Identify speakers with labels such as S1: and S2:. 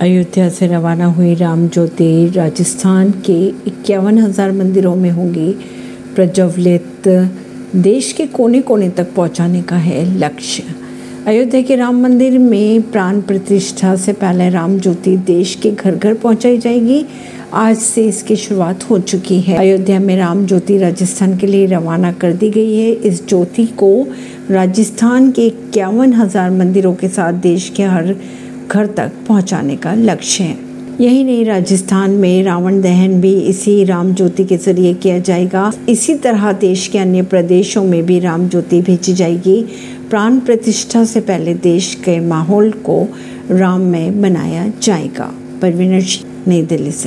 S1: अयोध्या से रवाना हुई राम ज्योति राजस्थान के इक्यावन हज़ार मंदिरों में होंगी प्रज्वलित, देश के कोने कोने तक पहुँचाने का है लक्ष्य। अयोध्या के राम मंदिर में प्राण प्रतिष्ठा से पहले राम ज्योति देश के घर घर पहुंचाई जाएगी। आज से इसकी शुरुआत हो चुकी है। अयोध्या में राम ज्योति राजस्थान के लिए रवाना कर दी गई है। इस ज्योति को राजस्थान के इक्यावन हज़ार मंदिरों के साथ देश के हर घर तक पहुँचाने का लक्ष्य है। यही नहीं, राजस्थान में रावण दहन भी इसी राम ज्योति के ज़रिए किया जाएगा। इसी तरह देश के अन्य प्रदेशों में भी राम ज्योति भेजी जाएगी। प्राण प्रतिष्ठा से पहले देश के माहौल को राम में बनाया जाएगा। परवीन नई दिल्ली से।